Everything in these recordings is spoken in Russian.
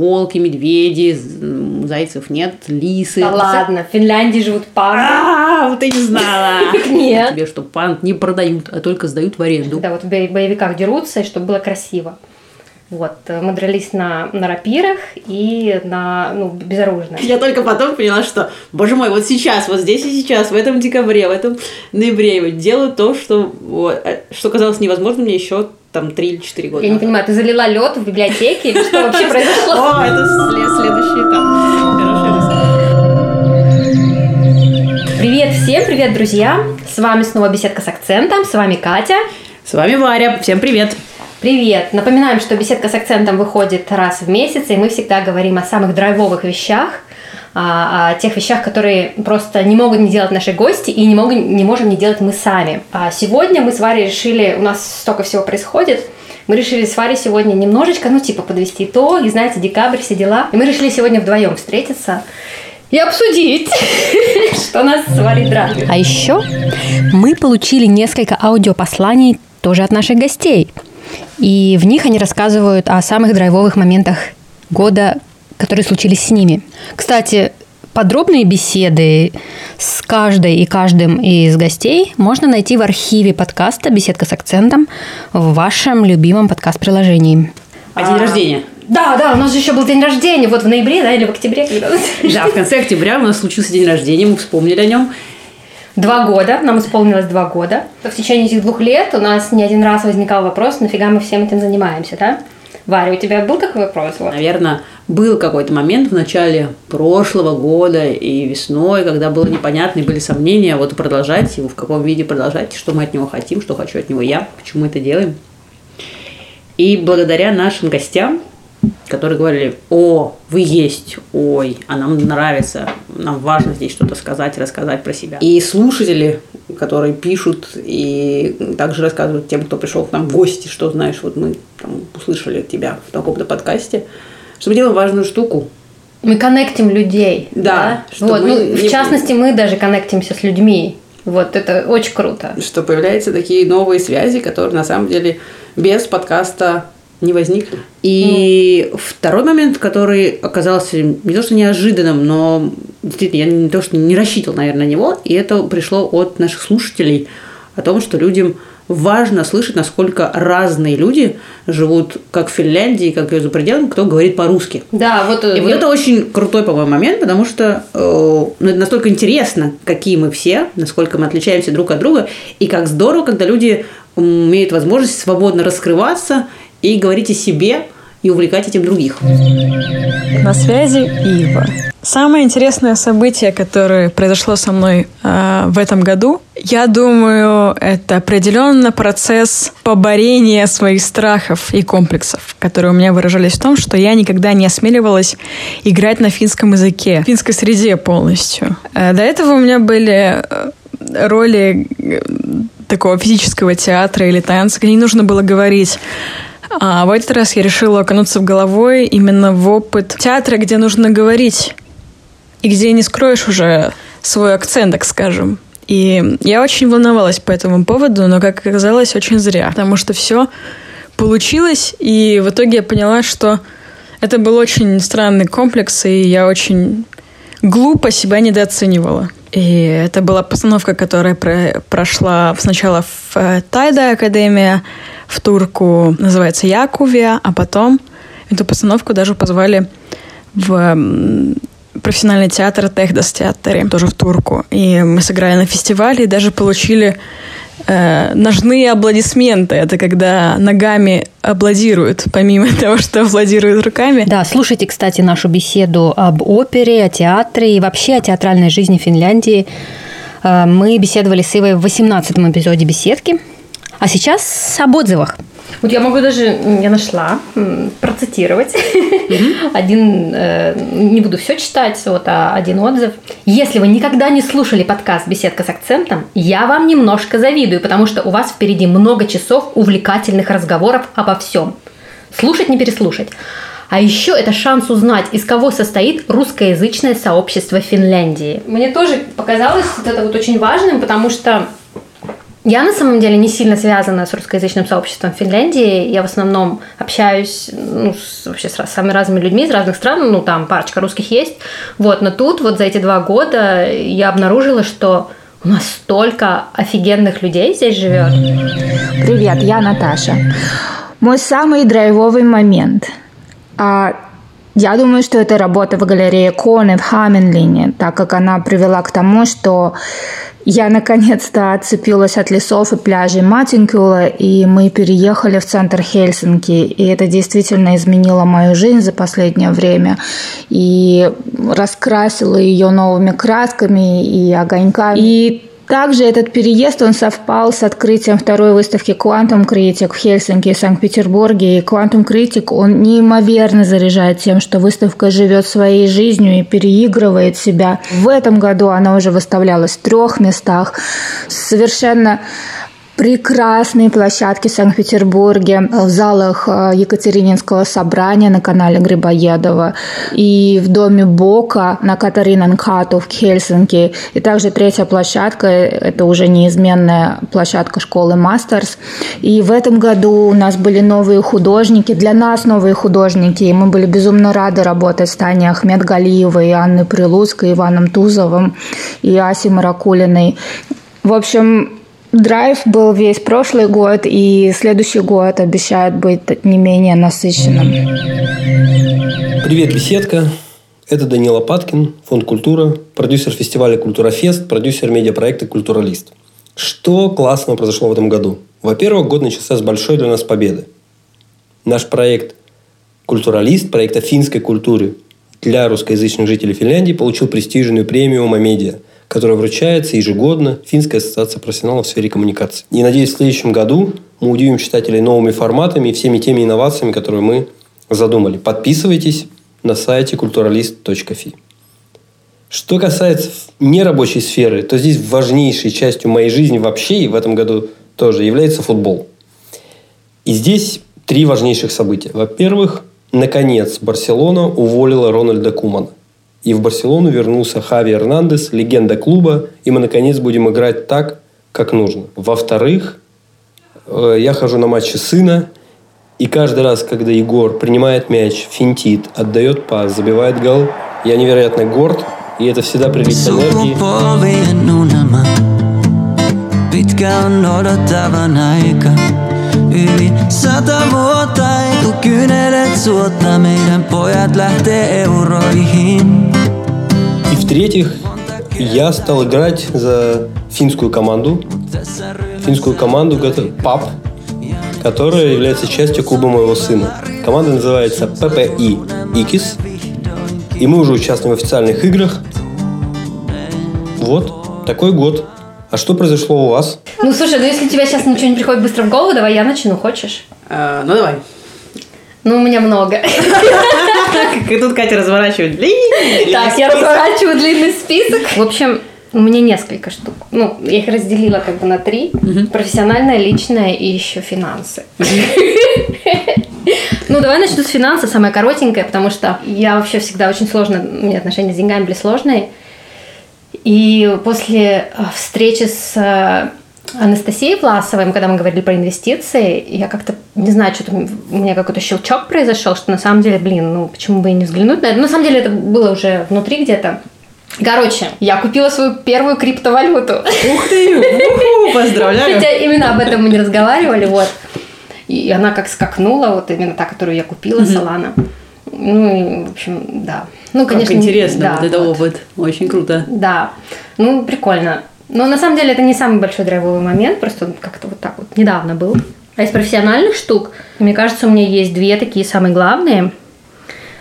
волки, медведи, зайцев нет, лисы. Да ладно, в Финляндии живут панды. А, вот я не знала. Нет. Тебе что, панд не продают, а только сдают в аренду. Да, вот в боевиках дерутся, чтобы было красиво. Вот, э, мы дрались на, на рапирах и на, ну, безоружных. Я только потом поняла, что, боже мой, вот сейчас, вот здесь и сейчас, в этом декабре, в этом ноябре делаю то, что, вот, э, что казалось невозможным мне еще там 3 или 4 года. Я не понимаю, ты залила лед в библиотеке или что вообще произошло? О, это следующий этап. Привет всем, привет, друзья! С вами снова беседка с акцентом, с вами Катя. С вами Варя, всем привет! Привет! Напоминаем, что беседка с акцентом выходит раз в месяц, и мы всегда говорим о самых драйвовых вещах, о, о тех вещах, которые просто не могут не делать наши гости и не, могут, не можем не делать мы сами. А сегодня мы с Варей решили, у нас столько всего происходит, мы решили с Варей сегодня немножечко, ну, типа, подвести итоги, знаете, декабрь, все дела. И мы решили сегодня вдвоем встретиться и обсудить, что нас с Варей драйвит. А еще мы получили несколько аудиопосланий тоже от наших гостей – и в них они рассказывают о самых драйвовых моментах года, которые случились с ними. Кстати, подробные беседы с каждой и каждым из гостей можно найти в архиве подкаста «Беседка с акцентом» в вашем любимом подкаст-приложении. А день рождения? Да, да, у нас же еще был день рождения, вот в ноябре, да, или в октябре. Да, в конце октября у нас случился день рождения, мы вспомнили о нем. Два года, нам исполнилось два года. В течение этих двух лет у нас не один раз возникал вопрос, нафига мы всем этим занимаемся, да? Варя, у тебя был такой вопрос? Вот? Наверное, был какой-то момент в начале прошлого года и весной, когда было непонятно и были сомнения, вот продолжать его, в каком виде продолжать, что мы от него хотим, что хочу от него я, почему это делаем. И благодаря нашим гостям, которые говорили, о, вы есть, ой, а нам нравится, нам важно здесь что-то сказать, рассказать про себя. И слушатели, которые пишут и также рассказывают тем, кто пришел к нам в гости, что знаешь, вот мы там, услышали тебя в таком-то подкасте, что мы делаем важную штуку. Мы коннектим людей. Да. да? Вот, ну, не... В частности, мы даже коннектимся с людьми. Вот это очень круто. Что появляются такие новые связи, которые на самом деле без подкаста не возникли. И mm. второй момент, который оказался не то что неожиданным, но действительно я не то что не рассчитывал, наверное, на него, и это пришло от наших слушателей о том, что людям важно слышать, насколько разные люди живут как в Финляндии, как и за пределами, кто говорит по-русски. Да, вот. И я... вот это очень крутой, по-моему, момент, потому что э, ну, это настолько интересно, какие мы все, насколько мы отличаемся друг от друга, и как здорово, когда люди имеют возможность свободно раскрываться и говорить о себе и увлекать этим других. На связи Ива. Самое интересное событие, которое произошло со мной э, в этом году, я думаю, это определенно процесс поборения своих страхов и комплексов, которые у меня выражались в том, что я никогда не осмеливалась играть на финском языке, в финской среде полностью. Э, до этого у меня были э, роли э, такого физического театра или танца, где не нужно было говорить а в этот раз я решила окунуться в головой именно в опыт театра, где нужно говорить, и где не скроешь уже свой акцент, так скажем. И я очень волновалась по этому поводу, но, как оказалось, очень зря, потому что все получилось, и в итоге я поняла, что это был очень странный комплекс, и я очень глупо себя недооценивала. И это была постановка, которая про прошла сначала в э, Тайда Академия, в Турку называется Якувия, а потом эту постановку даже позвали в профессиональный театр Техдас театре, тоже в Турку. И мы сыграли на фестивале и даже получили э, ножные аплодисменты. Это когда ногами аплодируют, помимо того, что аплодируют руками. Да, слушайте, кстати, нашу беседу об опере, о театре и вообще о театральной жизни Финляндии. Э, мы беседовали с Ивой в 18 эпизоде беседки. А сейчас об отзывах. Вот я могу даже, я нашла, процитировать mm-hmm. один, э, не буду все читать, вот, а один отзыв. Если вы никогда не слушали подкаст «Беседка с акцентом», я вам немножко завидую, потому что у вас впереди много часов увлекательных разговоров обо всем. Слушать не переслушать. А еще это шанс узнать, из кого состоит русскоязычное сообщество Финляндии. Мне тоже показалось это вот очень важным, потому что Я на самом деле не сильно связана с русскоязычным сообществом в Финляндии. Я в основном общаюсь ну, с, вообще с самыми разными людьми из разных стран. Ну, там парочка русских есть. Вот, но тут вот за эти два года я обнаружила, что у нас столько офигенных людей здесь живет. Привет, я Наташа. Мой самый драйвовый момент. А, я думаю, что это работа в галерее Коне в Хаменлине, так как она привела к тому, что я наконец-то отцепилась от лесов и пляжей Матинкюла, и мы переехали в центр Хельсинки. И это действительно изменило мою жизнь за последнее время. И раскрасило ее новыми красками и огоньками. И также этот переезд, он совпал с открытием второй выставки Quantum Critic в Хельсинки и Санкт-Петербурге. И Quantum Critic, он неимоверно заряжает тем, что выставка живет своей жизнью и переигрывает себя. В этом году она уже выставлялась в трех местах. Совершенно прекрасные площадки в Санкт-Петербурге, в залах э, Екатерининского собрания на канале Грибоедова и в доме Бока на Катаринанкату в Хельсинки. И также третья площадка – это уже неизменная площадка школы Мастерс. И в этом году у нас были новые художники, для нас новые художники, и мы были безумно рады работать с Таней Ахмед Галиевой, Анной Прилуцкой, Иваном Тузовым и Асей Маракулиной. В общем, Драйв был весь прошлый год, и следующий год обещает быть не менее насыщенным. Привет, беседка. Это Данила Паткин, Фонд «Культура», продюсер фестиваля «Культурофест», продюсер медиапроекта «Культуралист». Что классного произошло в этом году? Во-первых, год начался с большой для нас победы. Наш проект «Культуралист», проект о финской культуре для русскоязычных жителей Финляндии, получил престижную премию «Медиа», которая вручается ежегодно Финской ассоциации профессионалов в сфере коммуникации. И надеюсь, в следующем году мы удивим читателей новыми форматами и всеми теми инновациями, которые мы задумали. Подписывайтесь на сайте культуралист.фи. Что касается нерабочей сферы, то здесь важнейшей частью моей жизни вообще и в этом году тоже является футбол. И здесь три важнейших события. Во-первых, наконец Барселона уволила Рональда Кумана. И в Барселону вернулся Хави Эрнандес, легенда клуба, и мы наконец будем играть так, как нужно. Во-вторых, э, я хожу на матчи сына, и каждый раз, когда Егор принимает мяч, финтит, отдает пас, забивает гол, я невероятно горд, и это всегда прилив энергии. Yli sata vuotta ei kun kynelet suotta Meidän pojat lähtee euroihin в-третьих, я стал играть за финскую команду. Финскую команду ПАП, которая является частью клуба моего сына. Команда называется ППИ Икис. И мы уже участвуем в официальных играх. Вот, такой год. А что произошло у вас? Ну, слушай, ну если у тебя сейчас ничего не приходит быстро в голову, давай я начну, хочешь? А, ну, давай. Ну, у меня много. И тут Катя разворачивает длинный Так, я разворачиваю длинный список. В общем, у меня несколько штук. Ну, я их разделила как бы на три. Профессиональное, личное и еще финансы. Ну, давай начну с финанса, самое коротенькое, потому что я вообще всегда очень сложно, у меня отношения с деньгами были сложные. И после э, встречи с э, Анастасией Власовой, когда мы говорили про инвестиции, я как-то, не знаю, что-то у меня какой-то щелчок произошел, что на самом деле, блин, ну почему бы и не взглянуть на это. Ну, на самом деле это было уже внутри где-то. Короче, я купила свою первую криптовалюту. Ух ты! Поздравляю! Хотя именно об этом мы не разговаривали, вот. И она как скакнула, вот именно та, которую я купила, Солана. Ну, и, в общем, да. Ну, конечно, как интересно, да, вот это вот. опыт. Очень круто. Да. Ну, прикольно. Но на самом деле это не самый большой драйвовый момент, просто он как-то вот так вот недавно был. А из профессиональных штук, мне кажется, у меня есть две такие самые главные.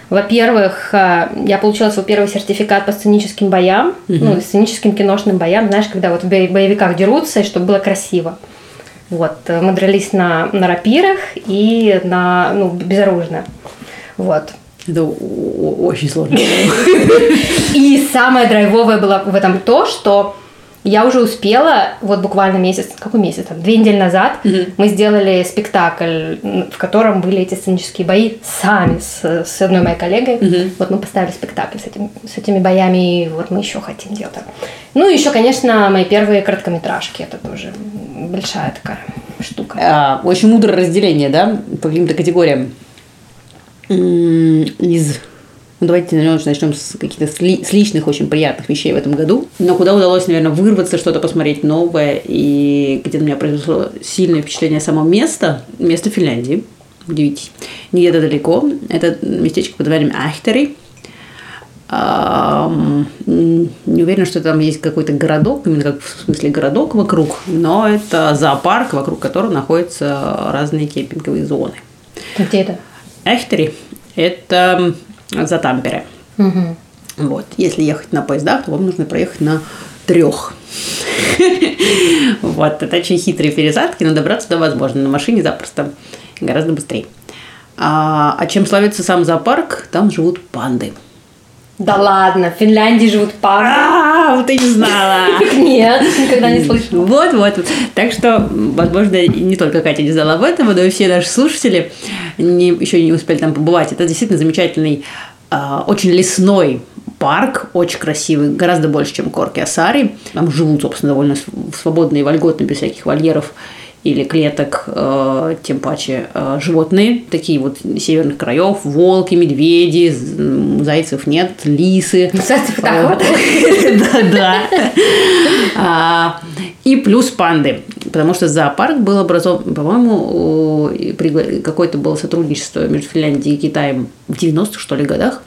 Во-первых, а, я получила свой первый сертификат по сценическим боям, угу. ну, сценическим киношным боям, знаешь, когда вот в боевиках дерутся, и чтобы было красиво. Вот, мы дрались на, на рапирах и на, ну, безоружно. Вот. Это очень сложно. И самое драйвовое было в этом то, что Я уже успела, вот буквально месяц, какой месяц, там, две недели назад, мы сделали спектакль, в котором были эти сценические бои сами с, с одной моей коллегой. Вот мы поставили спектакль с, этим, с этими боями, и вот мы еще хотим делать. Ну, и еще, конечно, мои первые короткометражки, это тоже большая такая штука. А, очень мудрое разделение, да, по каким-то категориям. Из ну, давайте, наверное, начнем с каких-то с ли- с личных очень приятных вещей в этом году. Но куда удалось, наверное, вырваться, что-то посмотреть новое, и где на меня произошло сильное впечатление само место, место Финляндии. Удивитесь. Не где-то далеко. Это местечко под названием Ахтери. Не уверена, что там есть какой-то городок, именно как в смысле городок вокруг, но это зоопарк, вокруг которого находятся разные кемпинговые зоны. Где это? Эхтери – это за Тампере. Мгм. Вот. Если ехать на поездах, то вам нужно проехать на трех. Вот, это очень хитрые пересадки, но добраться туда возможно. На машине запросто гораздо быстрее. А, а чем славится сам зоопарк, там живут панды. Да ладно, в Финляндии живут панды. Вот и не знала. Нет, никогда не слышала. Вот, вот. Так что, возможно, не только Катя не знала об этом, но и все наши слушатели не, еще не успели там побывать. Это действительно замечательный, а, очень лесной парк, очень красивый, гораздо больше, чем Корки Асари. Там живут, собственно, довольно св- свободно и вольготно, без всяких вольеров или клеток, э, тем паче э, животные, такие вот северных краев, волки, медведи, зайцев нет, лисы. Зайцев так вот. Да-да. А, И плюс панды, потому что зоопарк был образован, по-моему, какое-то было сотрудничество между Финляндией и Китаем в 90-х, что ли, годах.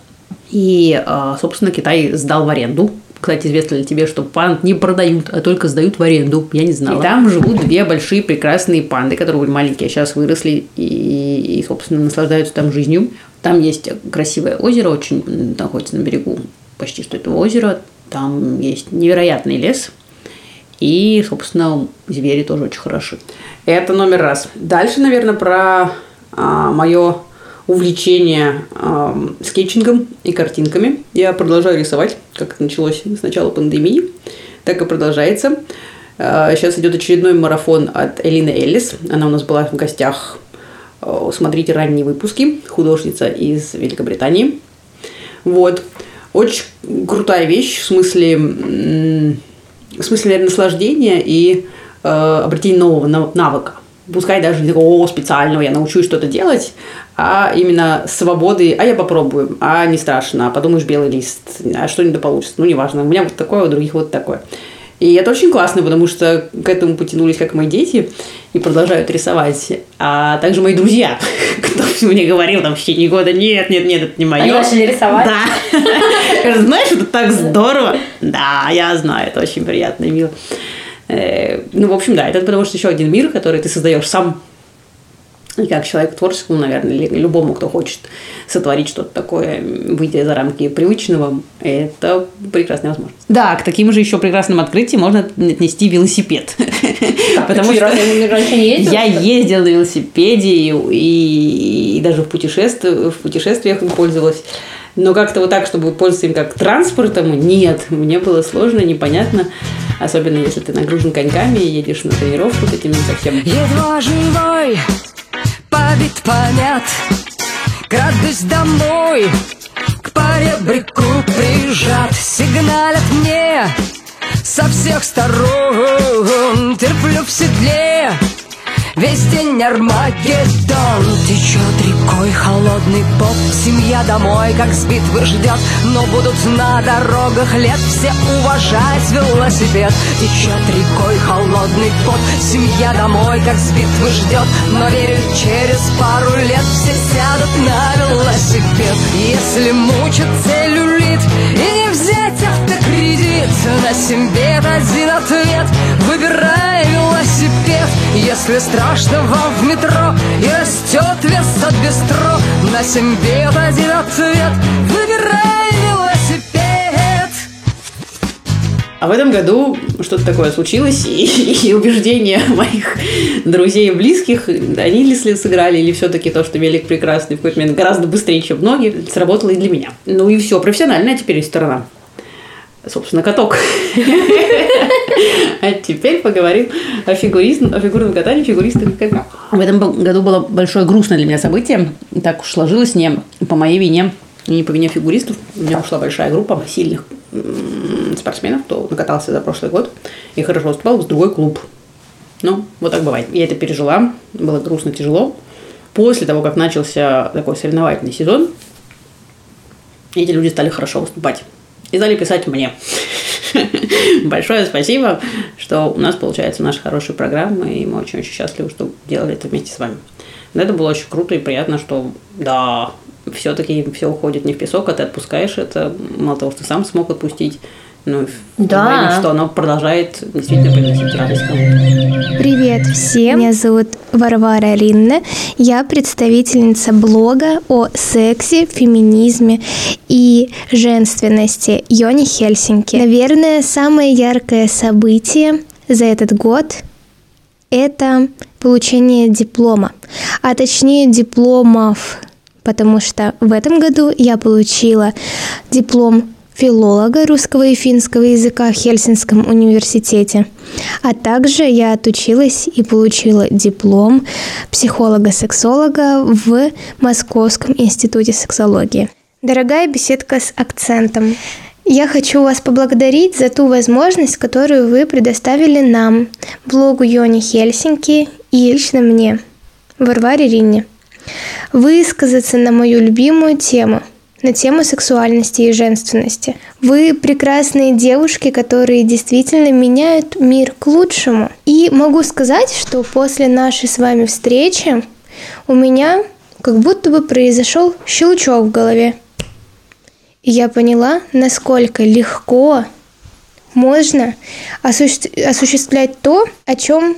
И, а, собственно, Китай сдал в аренду. Кстати, известно ли тебе, что панд не продают, а только сдают в аренду? Я не знала. И там живут две большие прекрасные панды, которые были маленькие, а сейчас выросли и, и, собственно, наслаждаются там жизнью. Там есть красивое озеро, очень находится на берегу почти что этого озера. Там есть невероятный лес. И, собственно, звери тоже очень хороши. Это номер раз. Дальше, наверное, про мое увлечение ам, скетчингом и картинками. Я продолжаю рисовать, как началось с начала пандемии, так и продолжается. А, Сейчас идет очередной марафон от Элины Эллис. Она у нас была в гостях. Э, Смотрите ранние выпуски. Художница из Великобритании. Вот. Очень крутая вещь в смысле, в смысле наверное, наслаждения и э, обретения нового нав- навыка. Пускай даже «О, специального, я научусь что-то делать, а именно свободы, а я попробую, а не страшно, а подумаешь белый лист, а что-нибудь да получится, ну неважно, у меня вот такое, у других вот такое. И это очень классно, потому что к этому потянулись как мои дети и продолжают рисовать, а также мои друзья, кто мне говорил там в течение года, нет, нет, нет, это не мое. Они начали рисовать? Да. Знаешь, это так здорово. Да, я знаю, это очень приятно и мило. Э, Ну, в общем, да, это потому что еще один мир, который ты создаешь сам. И как человеку творческому, наверное, или любому, кто хочет сотворить что-то такое, выйдя за рамки привычного, это прекрасная возможность. Да, к таким же еще прекрасным открытиям можно отнести велосипед. Потому что я ездила на велосипеде и, даже в путешествиях им пользовалась. Но как-то вот так, чтобы пользоваться им как транспортом, нет. Мне было сложно, непонятно. Особенно если ты нагружен коньками и едешь на тренировку с этими совсем. Едва живой, побит, помят Крадусь домой, к поребрику прижат. Сигналят мне со всех сторон. Терплю в седле Весь день Армагеддон. Течет рекой холодный пот Семья домой, как с битвы ждет. Но будут на дорогах лет. Все уважать велосипед. Течет рекой холодный пот Семья домой, как с битвы ждет. Но верю, через пару лет. Все сядут на велосипед. Если мучит целлюлит И не взять автокредит. На себе один ответ. Выбирай велосипед Если страшно вам в метро растет вес от бистро На семь бед один ответ Выбирай велосипед А в этом году что-то такое случилось, и, и убеждения моих друзей и близких, они ли сыграли, или все-таки то, что велик прекрасный в какой-то момент гораздо быстрее, чем многие, сработало и для меня. Ну и все, профессиональная теперь есть сторона. собственно, каток. А теперь поговорим о, фигурист, о фигурном катании, фигуристах и коньках. В этом году было большое грустное для меня событие. Так уж сложилось не по моей вине не по вине фигуристов. У меня ушла большая группа сильных спортсменов, кто накатался за прошлый год и хорошо выступал с другой клуб. Ну, вот так бывает. Я это пережила. Было грустно, тяжело. После того, как начался такой соревновательный сезон, эти люди стали хорошо выступать. И стали писать мне. Большое спасибо, что у нас получается наша хорошая программа, и мы очень-очень счастливы, что делали это вместе с вами. Но это было очень круто и приятно, что да, все-таки все уходит не в песок, а ты отпускаешь это, мало того, что сам смог отпустить, ну, Да. время, что оно продолжает действительно приносить радость кому-то. Привет всем! Меня зовут Варвара Ринне. Я представительница блога о сексе, феминизме и женственности Йони Хельсинки. Наверное, самое яркое событие за этот год – это получение диплома, а точнее дипломов, потому что в этом году я получила диплом филолога русского и финского языка в Хельсинском университете. А также я отучилась и получила диплом психолога-сексолога в Московском институте сексологии. Дорогая беседка с акцентом, я хочу вас поблагодарить за ту возможность, которую вы предоставили нам, блогу Йони Хельсинки и лично мне, Варваре Ринне, высказаться на мою любимую тему – на тему сексуальности и женственности. Вы прекрасные девушки, которые действительно меняют мир к лучшему. И могу сказать, что после нашей с вами встречи у меня как будто бы произошел щелчок в голове. И я поняла, насколько легко можно осуществ- осуществлять то, о чем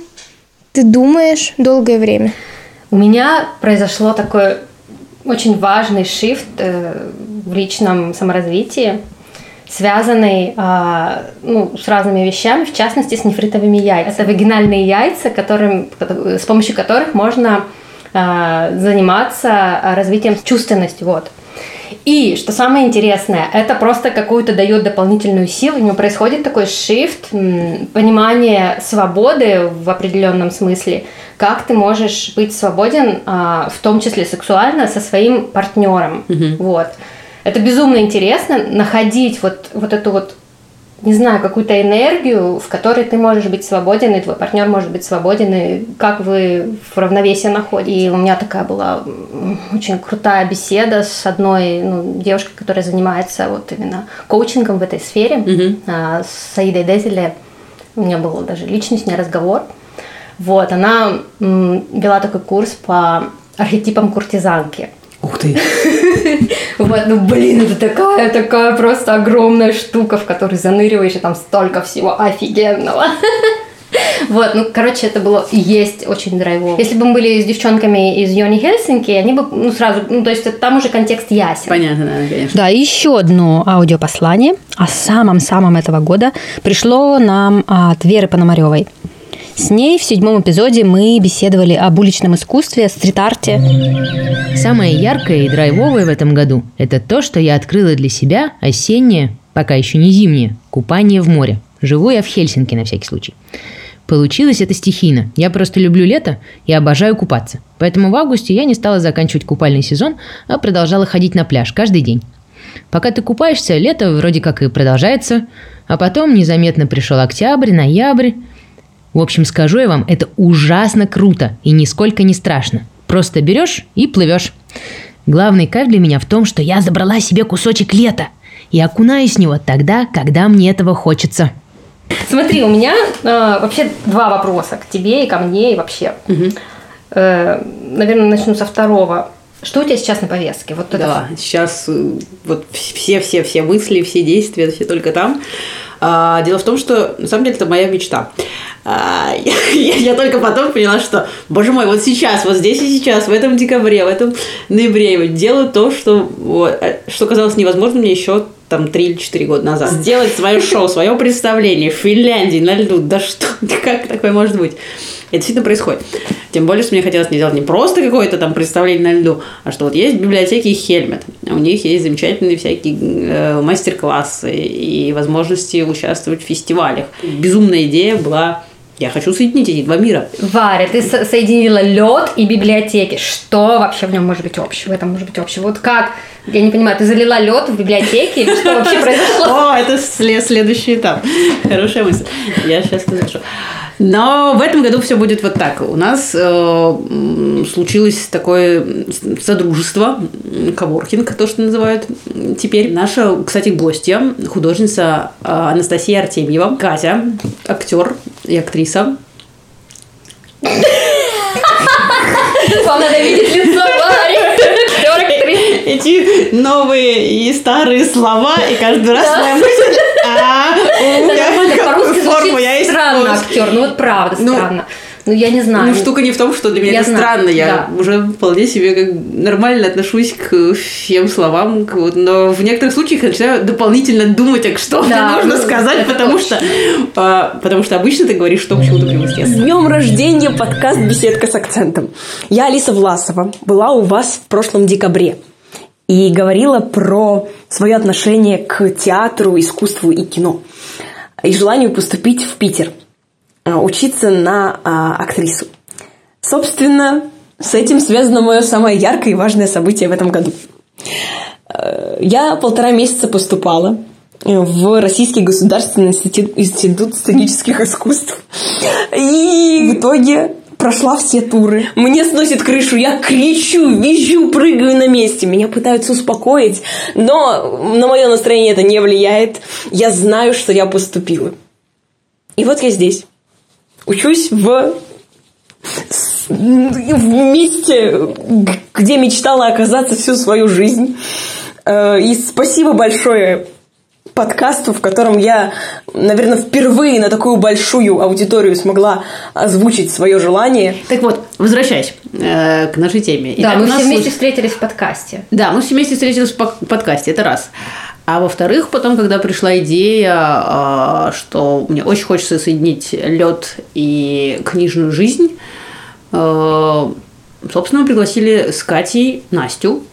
ты думаешь долгое время. У меня произошло такой очень важный шифт э, в личном саморазвитии, связанный а, ну, с разными вещами, в частности, с нефритовыми яйцами. Это вагинальные яйца, которым, с помощью которых можно а, заниматься развитием чувственности. Вот. И, что самое интересное, это просто какую-то дает дополнительную силу, у него происходит такой м, понимание свободы в определенном смысле, как ты можешь быть свободен, а, в том числе сексуально, со своим партнером. Вот. Это безумно интересно, находить вот, вот эту вот не знаю, какую-то энергию, в которой ты можешь быть свободен, и твой партнер может быть свободен, и как вы в равновесии находитесь. И у меня такая была очень крутая беседа с одной ну, девушкой, которая занимается вот именно коучингом в этой сфере, а, с Саидой Дезеле. У меня был даже личный с ней разговор. Вот, она вела такой курс по архетипам куртизанки. Ух ты! Вот, ну блин, это такая, такая просто огромная штука, в которой заныриваешь, и там столько всего офигенного. Вот, ну, короче, это было и есть очень драйвово. Если бы мы были с девчонками из Йони Хельсинки, они бы, ну, сразу, ну, то есть это- там уже контекст ясен. Понятно, да, конечно. Да, и еще одно аудиопослание о самом-самом этого года пришло нам от Веры Пономаревой. С ней в седьмом эпизоде мы беседовали об уличном искусстве, стрит-арте. Самое яркое и драйвовое в этом году – это то, что я открыла для себя осеннее, пока еще не зимнее, купание в море. Живу я в Хельсинки на всякий случай. Получилось это стихийно. Я просто люблю лето и обожаю купаться. Поэтому в августе я не стала заканчивать купальный сезон, а продолжала ходить на пляж каждый день. Пока ты купаешься, лето вроде как и продолжается, а потом незаметно пришел октябрь, ноябрь. В общем, скажу я вам, это ужасно круто и нисколько не страшно. Просто берешь и плывешь. Главный кайф для меня в том, что я забрала себе кусочек лета и окунаюсь в него тогда, когда мне этого хочется. Смотри, у меня э, вообще два вопроса к тебе и ко мне, и вообще. Э, наверное, начну со второго. Что у тебя сейчас на повестке? Вот это Да, сейчас э, вот все-все-все мысли, все действия, все только там. А, дело в том, что на самом деле это моя мечта. А, я, я только потом поняла, что, боже мой, вот сейчас, вот здесь и сейчас, в этом декабре, в этом ноябре я вот делаю то, что, вот, э, что казалось невозможным мне еще там 3 или 4 года назад. Сделать свое шоу, свое представление в Финляндии на льду. Да что, как такое может быть? Это действительно происходит. Тем более, что мне хотелось не делать не просто какое-то там представление на льду, а что вот есть библиотеки Хельмет. У них есть замечательные всякие э, мастер-классы и возможности участвовать в фестивалях. Безумная идея была я хочу соединить эти два мира. Варя, ты со- соединила лед и библиотеки. Что вообще в нем может быть общего? В этом может быть общего. Вот как? Я не понимаю, ты залила лед в библиотеке или что вообще произошло? О, это сле- следующий этап. Хорошая мысль. Я сейчас скажу. Но в этом году все будет вот так. У нас э, случилось такое содружество, коворкинг, то, что называют теперь. Наша, кстати, гостья, художница э, Анастасия Артемьева, Катя, актер и актриса. Вам надо видеть лицо. Эти новые и старые слова, и каждый раз моя мысль, а, у меня форму я странно актер. Ну вот правда Ну, странно. Ну я не знаю. Ну, штука не в том, что для меня Я это знаю, странно. Я да. уже вполне себе как нормально отношусь к всем словам. к вот, но в некоторых случаях я начинаю дополнительно думать, а что Да, мне нужно ну, сказать, это потому что, а, потому что обычно ты говоришь, что к чему-то привык с днем рождения подкаст «Беседка с акцентом». Я Алиса Власова, была у вас в прошлом декабре и говорила про свое отношение к театру, искусству и кино и желанию поступить в Питер, учиться на а, актрису. Собственно, с этим связано мое самое яркое и важное событие в этом году. Э, Я полтора месяца поступала в Российский государственный институт, институт сценических искусств. И в итоге прошла все туры. Мне сносит крышу, я кричу, визжу, прыгаю на месте. Меня пытаются успокоить, но на мое настроение это не влияет. Я знаю, что я поступила. И вот я здесь. Учусь в в месте, где мечтала оказаться всю свою жизнь. Э, И спасибо большое подкасту, в котором я, наверное, впервые на такую большую аудиторию смогла озвучить свое желание. Так вот, возвращаясь э, к нашей теме. Да, Итак, мы все вместе случ- встретились в подкасте. Да, мы все вместе встретились в подкасте, это раз. А во-вторых, потом, когда пришла идея, а, что мне очень хочется соединить лед и книжную жизнь, а, собственно, мы пригласили с Катей Настю,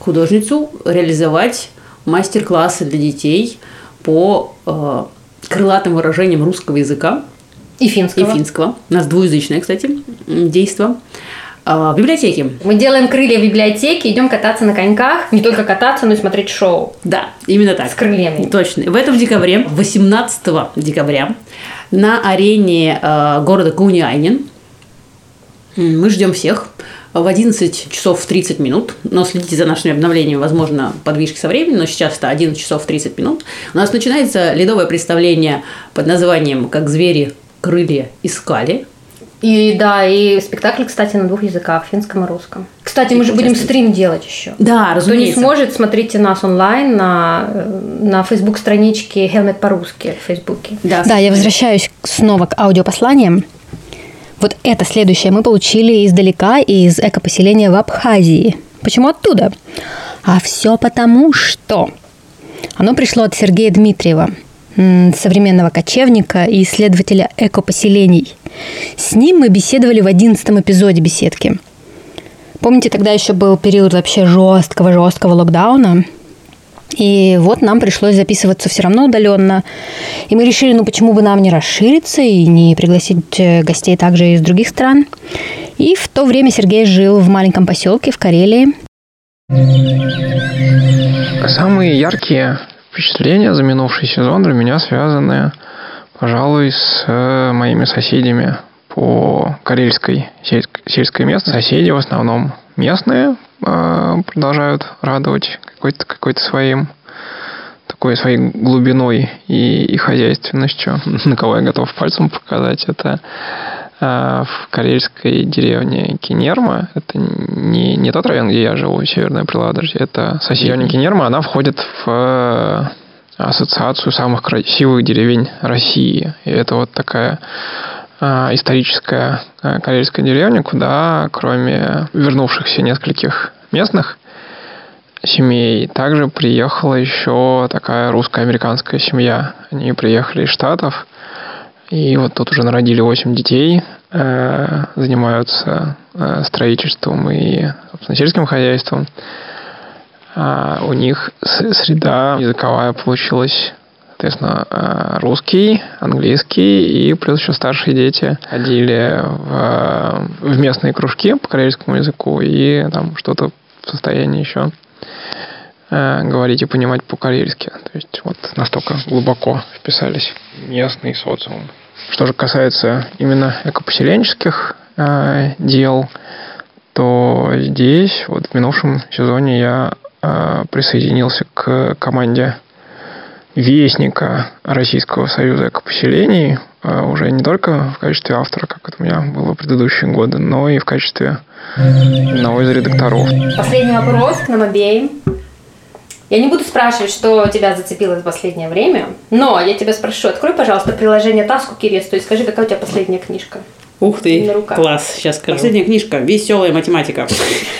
художницу, реализовать мастер-классы для детей по а, крылатым выражениям русского языка И финского. и финского. У нас двуязычное, кстати, м, действо. А, В библиотеке Мы делаем крылья в библиотеке, идем кататься на коньках. Не только кататься, но и смотреть шоу. Да, именно так. С крыльями. Точно. В этом декабре, 18 декабря, на арене э, города Куниайнин м, мы ждем всех в 11 часов 30 минут. Но следите за нашими обновлениями, возможно, подвижки со временем, но сейчас это 11 часов 30 минут. У нас начинается ледовое представление под названием «Как звери крылья искали». И да, и спектакль, кстати, на двух языках, финском и русском. Кстати, мы же будем стрим делать еще. Да, Кто не разумеется. сможет, смотрите нас онлайн на, на фейсбук-страничке Helmet по-русски в Фейсбуке. Да, Да, я возвращаюсь снова к аудиопосланиям. Вот это следующее мы получили издалека из экопоселения в Абхазии. Почему оттуда? А все потому, что оно пришло от Сергея Дмитриева, современного кочевника и исследователя экопоселений. С ним мы беседовали в одиннадцатом эпизоде беседки. Помните, тогда еще был период вообще жесткого-жесткого локдауна, и вот нам пришлось записываться все равно удаленно. И мы решили, ну почему бы нам не расшириться и не пригласить э, гостей также из других стран. И в то время Сергей жил в маленьком поселке в Карелии. Самые яркие впечатления за минувший сезон для меня связаны, пожалуй, с э, моими соседями по карельской сельск- сельской местности. Соседи в основном местные э, продолжают радовать какой-то какой своим такой своей глубиной и, и хозяйственностью. На кого я готов пальцем показать, это в карельской деревне Кинерма. Это не, не тот район, где я живу, Северная Приладожье. Это соседняя Кинерма. Она входит в э, ассоциацию самых красивых деревень России. И это вот такая э, историческая э, карельская деревня, куда кроме вернувшихся нескольких местных семей. Также приехала еще такая русско-американская семья. Они приехали из Штатов И вот тут уже народили 8 детей, э, занимаются э, строительством и, собственно, сельским хозяйством. А у них среда языковая получилась соответственно, э, русский, английский и плюс еще старшие дети ходили в, в местные кружки по карельскому языку и там что-то в состоянии еще говорить и понимать по-карельски. То есть вот настолько глубоко вписались местный социум. Что же касается именно экопоселенческих э, дел, то здесь вот в минувшем сезоне я э, присоединился к команде вестника Российского союза экопоселений э, уже не только в качестве автора, как это у меня было в предыдущие годы, но и в качестве одного из редакторов. Последний вопрос к нам обеим. Я не буду спрашивать, что тебя зацепило в последнее время, но я тебя спрошу, открой, пожалуйста, приложение Таску Киресту и скажи, какая у тебя последняя книжка. Ух ты, класс, сейчас скажу. Последняя книжка «Веселая математика».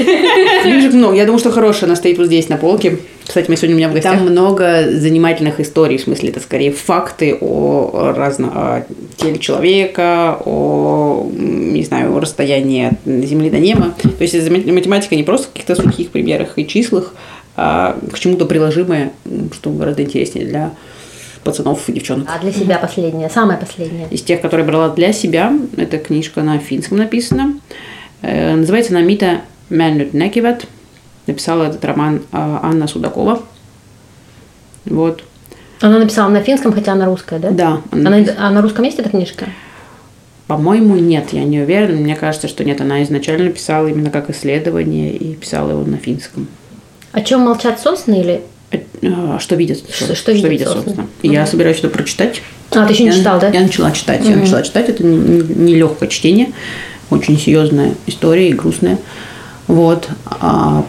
Книжек много, я думаю, что хорошая, она стоит вот здесь на полке. Кстати, мы сегодня у меня в гостях. Там много занимательных историй, в смысле, это скорее факты о разно о теле человека, о, не знаю, о расстоянии от Земли до неба. То есть математика не просто в каких-то сухих примерах и числах, а к чему-то приложимое, что гораздо интереснее для пацанов и девчонок. А для себя последняя, самая последняя? Из тех, которые брала для себя, эта книжка на финском написана. Э, называется она «Мита Мэннют Некиват». Написала этот роман а, Анна Судакова. Вот. Она написала на финском, хотя она русская, да? Да. Она, а на русском есть эта книжка? По-моему, нет, я не уверена. Мне кажется, что нет. Она изначально писала именно как исследование и писала его на финском. О чем молчат сосны или а, что видят, что, что, что видят, видят собственно. Угу. Я собираюсь это прочитать. А, ты еще не я, читал, да? Я начала читать. Угу. Я начала читать. Это нелегкое не, не чтение. Очень серьезная история и грустная. Вот. А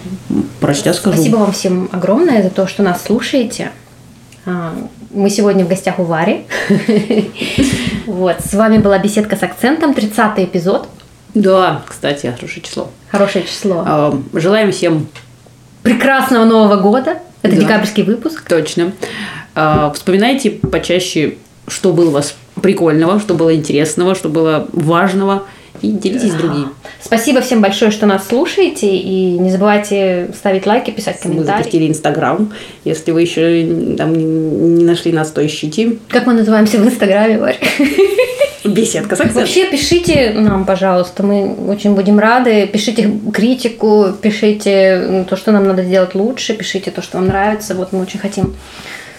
прочтя скажу. Спасибо вам всем огромное за то, что нас слушаете. А, мы сегодня в гостях у Вари. Вот. С вами была беседка с акцентом, 30 эпизод. Да, кстати, хорошее число. Хорошее число. А, желаем всем прекрасного Нового года. Это да. декабрьский выпуск. Точно. А, вспоминайте почаще, что было у вас прикольного, что было интересного, что было важного и делитесь с другими. Спасибо всем большое, что нас слушаете. И не забывайте ставить лайки, писать комментарии. Мы запустили Инстаграм. Если вы еще там не нашли нас, то ищите. Как мы называемся в Инстаграме, Варь? Беседка с Вообще пишите нам, пожалуйста, мы очень будем рады. Пишите критику, пишите то, что нам надо сделать лучше, пишите то, что вам нравится. Вот мы очень хотим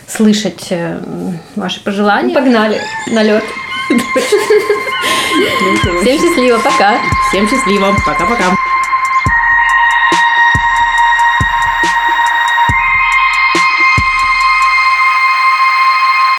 слышать э, ваши пожелания. Погнали на лед. Всем счастливо, пока. Всем счастливо, пока-пока.